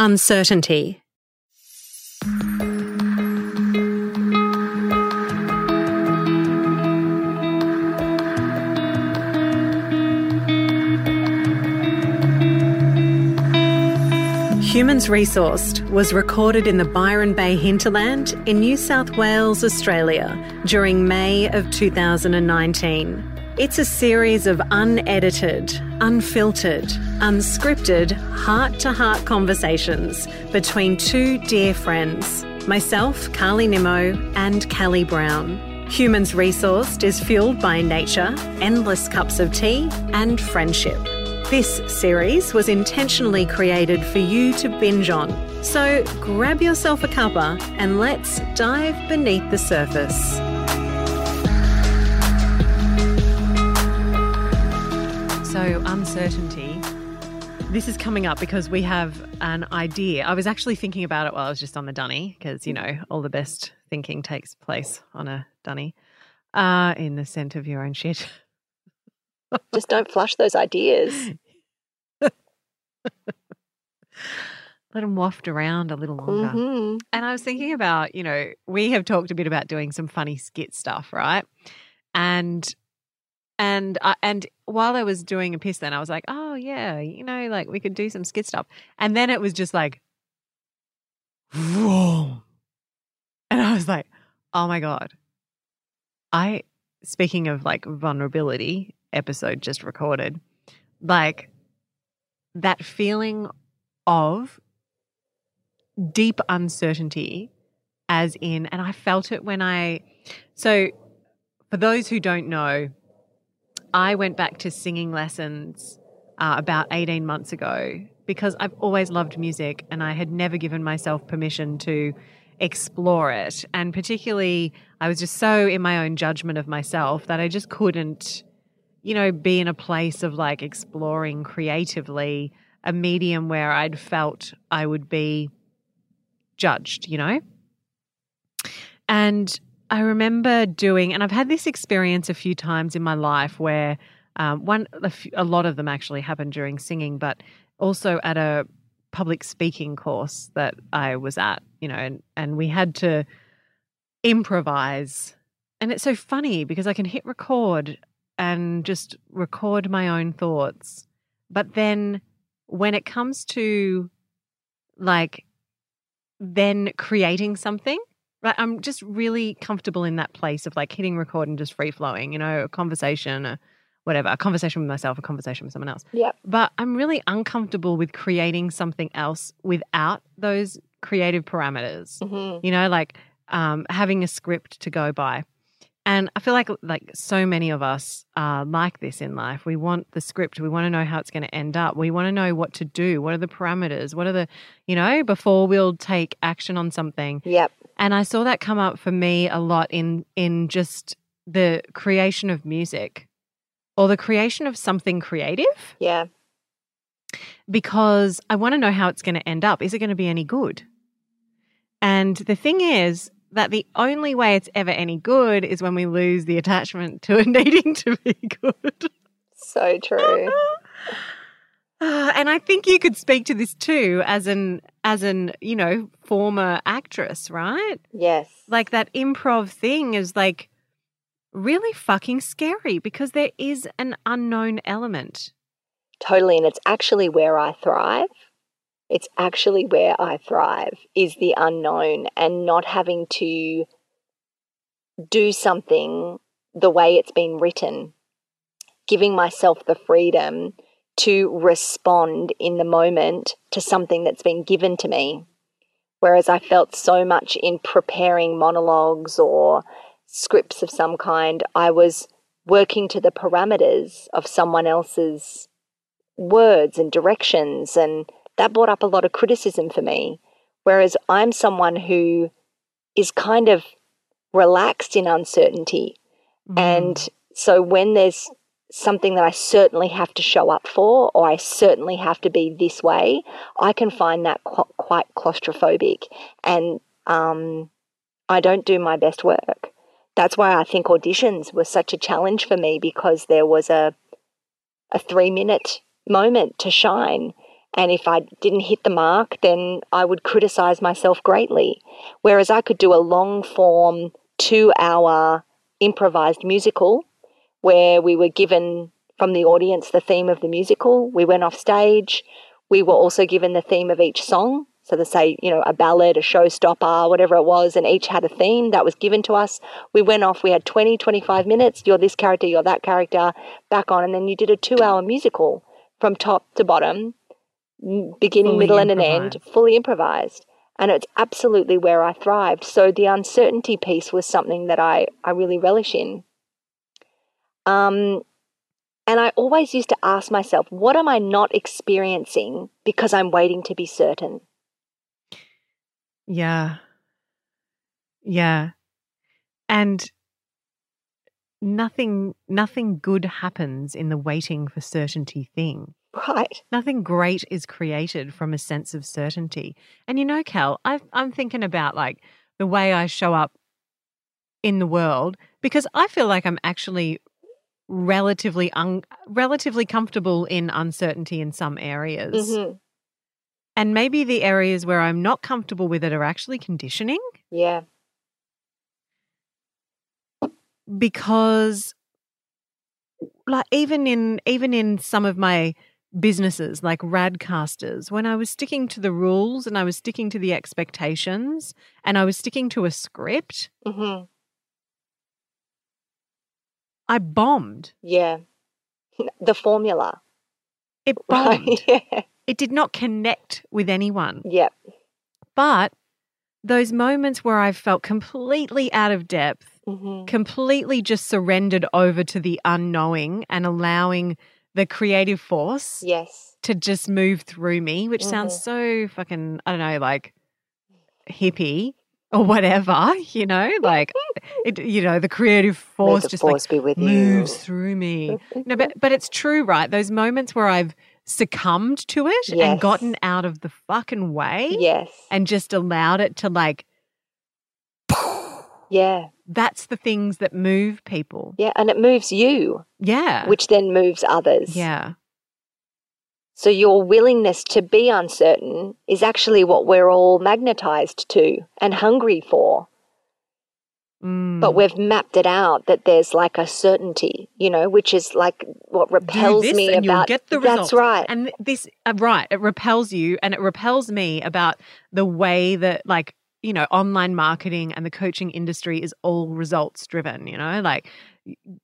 Uncertainty. Humans Resourced was recorded in the Byron Bay hinterland in New South Wales, Australia, during May of 2019. It's a series of unedited, unfiltered, unscripted, heart to heart conversations between two dear friends, myself, Carly Nimmo, and Callie Brown. Humans Resourced is fueled by nature, endless cups of tea, and friendship. This series was intentionally created for you to binge on. So grab yourself a cuppa and let's dive beneath the surface. Uncertainty. This is coming up because we have an idea. I was actually thinking about it while I was just on the dunny because, you know, all the best thinking takes place on a dunny uh, in the scent of your own shit. just don't flush those ideas. Let them waft around a little longer. Mm-hmm. And I was thinking about, you know, we have talked a bit about doing some funny skit stuff, right? And and uh, and while I was doing a piss, then I was like, oh yeah, you know, like we could do some skit stuff. And then it was just like, whoa, and I was like, oh my god, I. Speaking of like vulnerability, episode just recorded, like that feeling of deep uncertainty, as in, and I felt it when I. So, for those who don't know, I went back to singing lessons uh, about 18 months ago because I've always loved music and I had never given myself permission to explore it. And particularly, I was just so in my own judgment of myself that I just couldn't, you know, be in a place of like exploring creatively a medium where I'd felt I would be judged, you know? And I remember doing, and I've had this experience a few times in my life where um, one, a, few, a lot of them actually happened during singing, but also at a public speaking course that I was at, you know, and, and we had to improvise. And it's so funny because I can hit record and just record my own thoughts. But then when it comes to like then creating something, right? I'm just really comfortable in that place of like hitting record and just free flowing, you know, a conversation, or whatever, a conversation with myself, a conversation with someone else. Yep. But I'm really uncomfortable with creating something else without those creative parameters. Mm-hmm. You know, like um, having a script to go by. And I feel like like so many of us are like this in life. We want the script. We want to know how it's going to end up. We want to know what to do. What are the parameters? What are the, you know, before we'll take action on something. Yep. And I saw that come up for me a lot in in just the creation of music or the creation of something creative Yeah. because I want to know how it's going to end up. Is it going to be any good? And the thing is that the only way it's ever any good is when we lose the attachment to it needing to be good. So true. Uh, and I think you could speak to this too as an as an, you know, former actress, right? yes. Like that improv thing is like really fucking scary because there is an unknown element. Totally. And it's actually where I thrive. It's actually where I thrive is the unknown and not having to do something the way it's been written, giving myself the freedom to respond in the moment to something that's been given to me. Whereas I felt so much in preparing monologues or scripts of some kind, I was working to the parameters of someone else's words and directions. And that brought up a lot of criticism for me. Whereas I'm someone who is kind of relaxed in uncertainty. Mm. And so when there's something that I certainly have to show up for, or I certainly have to be this way, I can find that qu- quite claustrophobic. And um, I don't do my best work. That's why I think auditions were such a challenge for me because there was a a three minute moment to shine. And if I didn't hit the mark, then I would criticize myself greatly. Whereas I could do a long form, two hour improvised musical where we were given from the audience the theme of the musical. We went off stage. We were also given the theme of each song. So they say, you know, a ballad, a showstopper, whatever it was, and each had a theme that was given to us. We went off, we had 20, 25 minutes. You're this character, you're that character, back on. And then you did a two hour musical from top to bottom, beginning, fully middle, and an end, fully improvised. And it's absolutely where I thrived. So the uncertainty piece was something that I, I really relish in. Um, and I always used to ask myself, what am I not experiencing because I'm waiting to be certain? Yeah. Yeah. And nothing nothing good happens in the waiting for certainty thing. Right. Nothing great is created from a sense of certainty. And you know, Cal, i I'm thinking about like the way I show up in the world because I feel like I'm actually relatively un- relatively comfortable in uncertainty in some areas. Mm-hmm. And maybe the areas where I'm not comfortable with it are actually conditioning. Yeah. Because like even in even in some of my businesses like radcasters when i was sticking to the rules and i was sticking to the expectations and i was sticking to a script mm-hmm. i bombed yeah the formula it bombed yeah it did not connect with anyone. Yep. But those moments where I felt completely out of depth, mm-hmm. completely just surrendered over to the unknowing and allowing the creative force yes. to just move through me, which mm-hmm. sounds so fucking, I don't know, like hippie or whatever, you know, like it, you know, the creative force the just force like moves you. through me. no, but but it's true, right? Those moments where I've succumbed to it yes. and gotten out of the fucking way. Yes. And just allowed it to like Yeah. That's the things that move people. Yeah, and it moves you. Yeah. Which then moves others. Yeah. So your willingness to be uncertain is actually what we're all magnetized to and hungry for. Mm. But we've mapped it out that there's like a certainty, you know, which is like what repels me about. get the That's right. And this, uh, right, it repels you, and it repels me about the way that, like, you know, online marketing and the coaching industry is all results driven. You know, like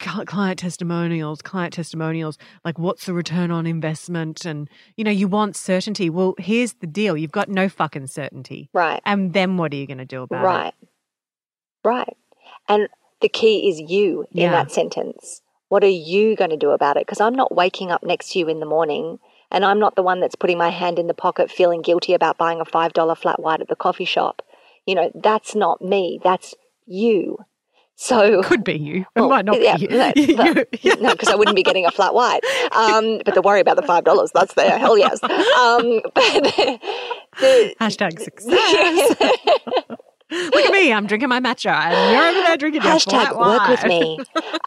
client testimonials, client testimonials. Like, what's the return on investment? And you know, you want certainty. Well, here's the deal: you've got no fucking certainty, right? And then what are you going to do about right. it? Right. Right. And the key is you in yeah. that sentence. What are you going to do about it? Because I'm not waking up next to you in the morning and I'm not the one that's putting my hand in the pocket feeling guilty about buying a $5 flat white at the coffee shop. You know, that's not me. That's you. So could be you. It well, might not yeah, be you. No, because I wouldn't be getting a flat white. Um, but don't worry about the five dollars. That's there. Hell yes. Um, but the, hashtag success. Look at me, I'm drinking my matcha, and you're over there drinking your Hashtag flat work with me.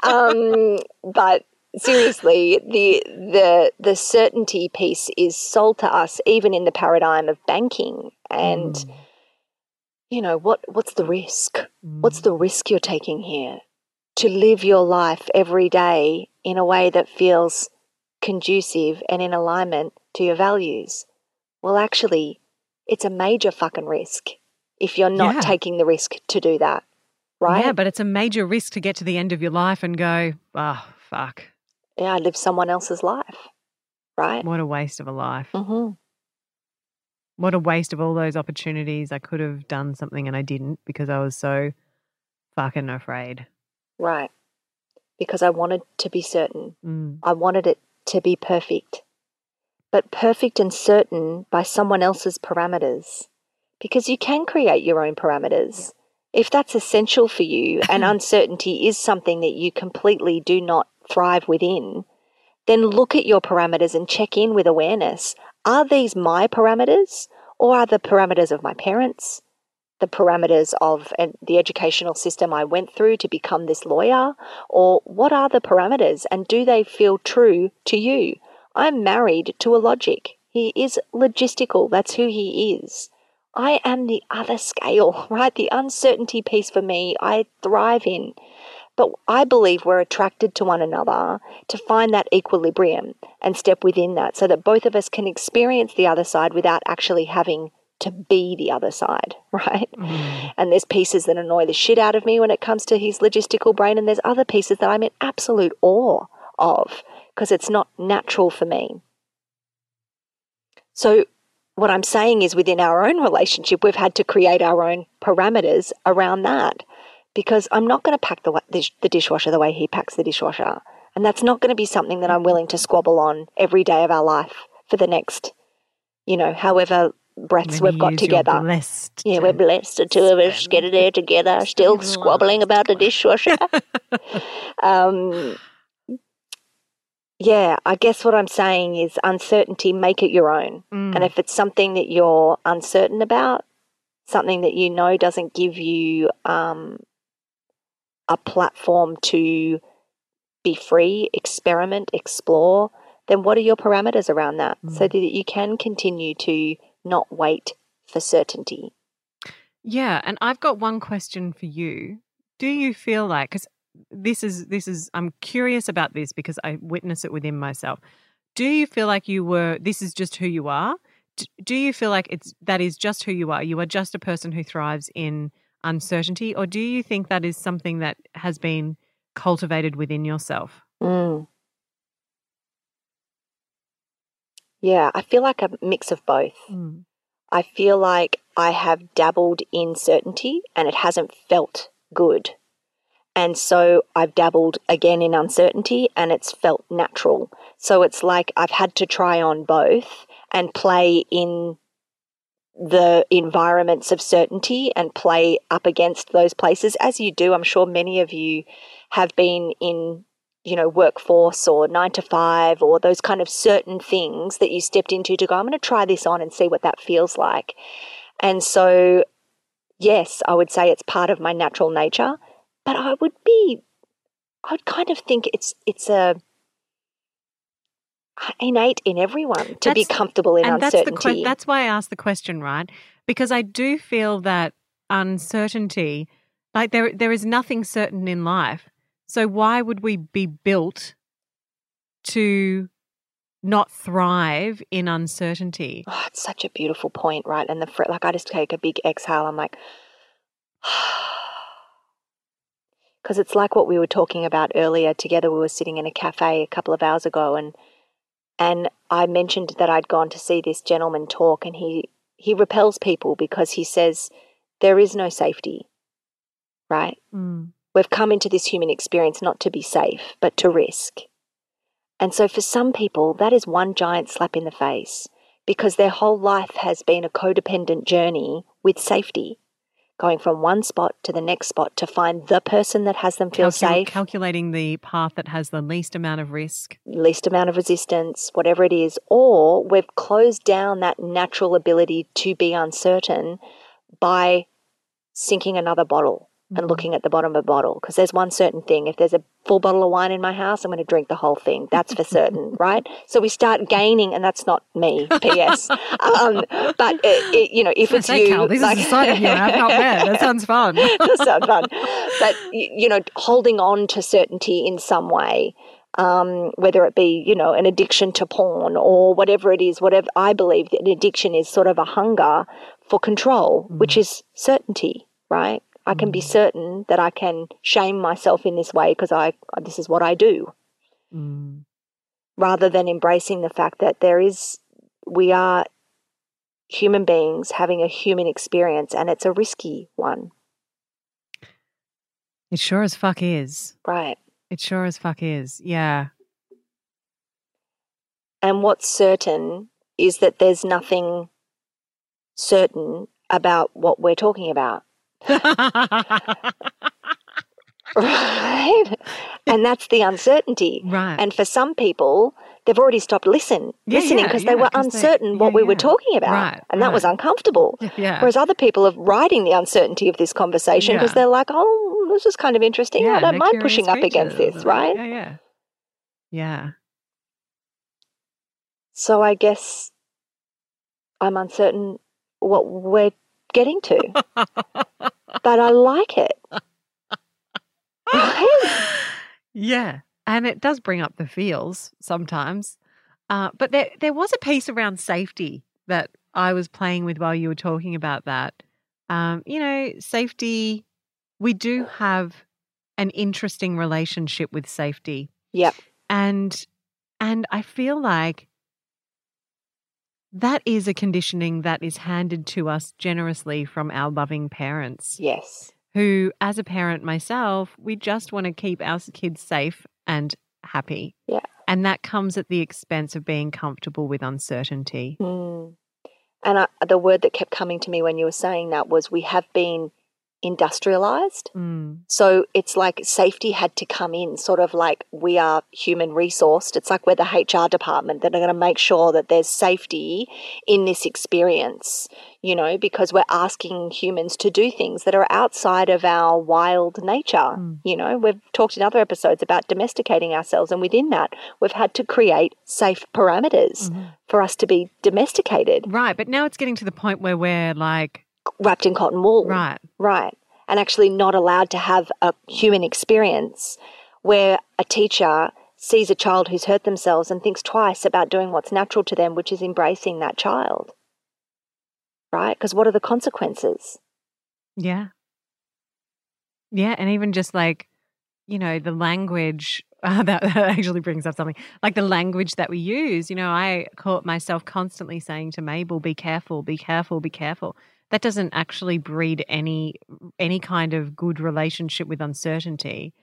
um, but seriously, the the the certainty piece is sold to us even in the paradigm of banking, and mm. You know what what's the risk? Mm. What's the risk you're taking here? To live your life every day in a way that feels conducive and in alignment to your values. Well, actually, it's a major fucking risk if you're not yeah. taking the risk to do that. Right? Yeah, but it's a major risk to get to the end of your life and go, oh, fuck. Yeah, I live someone else's life. Right? What a waste of a life. Mm-hmm. What a waste of all those opportunities. I could have done something and I didn't because I was so fucking afraid. Right. Because I wanted to be certain. Mm. I wanted it to be perfect. But perfect and certain by someone else's parameters because you can create your own parameters. If that's essential for you and uncertainty is something that you completely do not thrive within, then look at your parameters and check in with awareness. Are these my parameters or are the parameters of my parents? The parameters of the educational system I went through to become this lawyer? Or what are the parameters and do they feel true to you? I'm married to a logic. He is logistical. That's who he is. I am the other scale, right? The uncertainty piece for me, I thrive in. But I believe we're attracted to one another to find that equilibrium and step within that so that both of us can experience the other side without actually having to be the other side, right? Mm. And there's pieces that annoy the shit out of me when it comes to his logistical brain, and there's other pieces that I'm in absolute awe of because it's not natural for me. So, what I'm saying is within our own relationship, we've had to create our own parameters around that because I'm not going to pack the, the dishwasher the way he packs the dishwasher. And that's not going to be something that I'm willing to squabble on every day of our life for the next, you know, however breaths we've got together. Blessed yeah, we're blessed. The two of us get it there together, still squabbling about the dishwasher. um, yeah, I guess what I'm saying is uncertainty, make it your own. Mm. And if it's something that you're uncertain about, something that you know doesn't give you um, a platform to be free, experiment, explore, then what are your parameters around that mm. so that you can continue to not wait for certainty? Yeah, and I've got one question for you. Do you feel like cuz this is this is I'm curious about this because I witness it within myself. Do you feel like you were this is just who you are? Do you feel like it's that is just who you are? You are just a person who thrives in uncertainty or do you think that is something that has been cultivated within yourself? Mm. Yeah, I feel like a mix of both. Mm. I feel like I have dabbled in certainty and it hasn't felt good. And so I've dabbled again in uncertainty and it's felt natural. So it's like I've had to try on both and play in the environments of certainty and play up against those places as you do. I'm sure many of you have been in you know, workforce or nine to five or those kind of certain things that you stepped into to go, I'm going to try this on and see what that feels like. And so, yes, I would say it's part of my natural nature, but I would be, I would kind of think it's, it's a, innate in everyone to that's, be comfortable in and uncertainty. That's, the, that's why I asked the question, right? Because I do feel that uncertainty, like there, there is nothing certain in life. So why would we be built to not thrive in uncertainty? Oh, it's such a beautiful point, right? And the like, I just take a big exhale. I'm like, because it's like what we were talking about earlier. Together, we were sitting in a cafe a couple of hours ago, and and I mentioned that I'd gone to see this gentleman talk, and he he repels people because he says there is no safety, right? Mm. We've come into this human experience not to be safe, but to risk. And so for some people, that is one giant slap in the face because their whole life has been a codependent journey with safety, going from one spot to the next spot to find the person that has them feel Calcul- safe. Calculating the path that has the least amount of risk, least amount of resistance, whatever it is. Or we've closed down that natural ability to be uncertain by sinking another bottle and looking at the bottom of a bottle because there's one certain thing. If there's a full bottle of wine in my house, I'm going to drink the whole thing. That's for certain, right? So we start gaining, and that's not me. P.S. um, but it, it, you know, if it's you, Cal, this like, is side of you I not bad. That sounds fun. that sounds fun. But you know, holding on to certainty in some way. Um, whether it be, you know, an addiction to porn or whatever it is, whatever I believe that an addiction is sort of a hunger for control, mm. which is certainty, right? I can be certain that I can shame myself in this way because I this is what I do. Mm. Rather than embracing the fact that there is we are human beings having a human experience and it's a risky one. It sure as fuck is. Right. It sure as fuck is. Yeah. And what's certain is that there's nothing certain about what we're talking about. Right? And that's the uncertainty. Right. And for some people, they've already stopped listen, yeah, listening because yeah, yeah, they were uncertain they, what we were talking about. Right, and that right. was uncomfortable. Yeah. Whereas other people are riding the uncertainty of this conversation because they're like, oh, this is kind of interesting. I don't mind pushing up against this, right? Yeah, yeah. Yeah. So I guess I'm uncertain what we're getting to, but I like it. Right? yeah. And it does bring up the feels sometimes. Uh, but there, there was a piece around safety that I was playing with while you were talking about that. Um, you know, safety, we do have an interesting relationship with safety. Yep. And and I feel like that is a conditioning that is handed to us generously from our loving parents Yes. who, as a parent myself, we just want to keep our kids safe and happy. Yeah. And that comes at the expense of being comfortable with uncertainty. Mm. And I, the word that kept coming to me when you were saying that was we have been industrialized. Mm. So it's like safety had to come in, sort of like we are human resourced. It's like we're the HR department that are going to make sure that there's safety in this experience, you know, because we're asking humans to do things that are outside of our wild nature. Mm. You know, we've talked in other episodes about domesticating ourselves, and within that, we've had to create safe parameters Mhm. for us to be domesticated, Right. But now it's getting to the point where we're like, wrapped in cotton wool. right. Right. And actually not allowed to have a human experience where a teacher sees a child who's hurt themselves and thinks twice about doing what's natural to them, which is embracing that child. Right? Because what are the consequences? Yeah. Yeah. And even just like, you know, the language uh, that, that actually brings up something like the language that we use. You know, I caught myself constantly saying to Mabel, be careful, be careful, be careful. That doesn't actually breed any any kind of good relationship with uncertainty.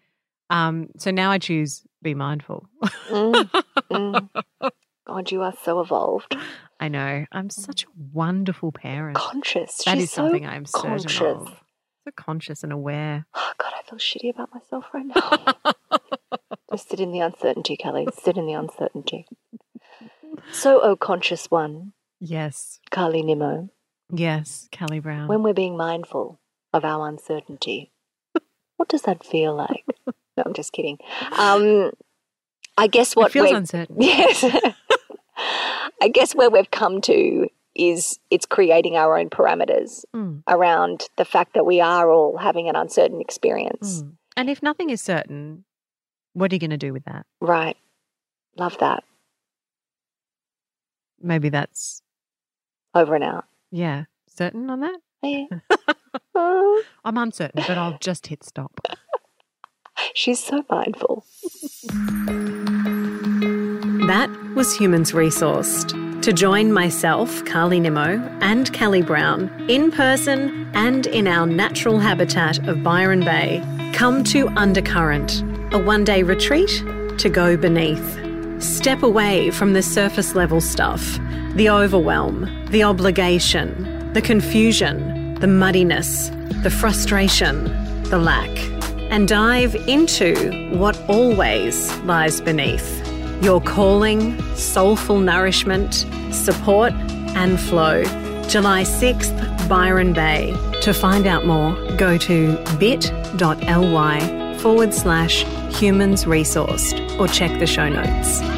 Um, so now I choose be mindful. Mm, mm. God, you are so evolved. I know. I'm such a wonderful parent. Conscious. That She's is so something I am certain of. So conscious and aware. Oh, God, I feel shitty about myself right now. Just sit in the uncertainty, Kelly. Sit in the uncertainty. So, oh, conscious one, yes. Carly Nimmo. Yes, Kelly Brown. when we're being mindful of our uncertainty, what does that feel like? No, I'm just kidding. Um, I guess what it feels uncertain. yes, I guess where we've come to is it's creating our own parameters Mm, around the fact that we are all having an uncertain experience. mm. And if nothing is certain, what are you going to do with that? Right. Love that. Maybe that's, Over and out. Yeah, certain on that? Yeah. Oh, I'm uncertain, but I'll just hit stop. she's so mindful. That was Humans Resourced. To join myself, Carly Nimmo, and Kelly Brown in person and in our natural habitat of Byron Bay, come to Undercurrent, a one day retreat to go beneath. Step away from the surface level stuff, the overwhelm, the obligation, the confusion, the muddiness, the frustration, the lack, and dive into what always lies beneath your calling, soulful nourishment, support, and flow. July 6th, Byron Bay. To find out more, go to bit.ly forward slash humans resourced or check the show notes.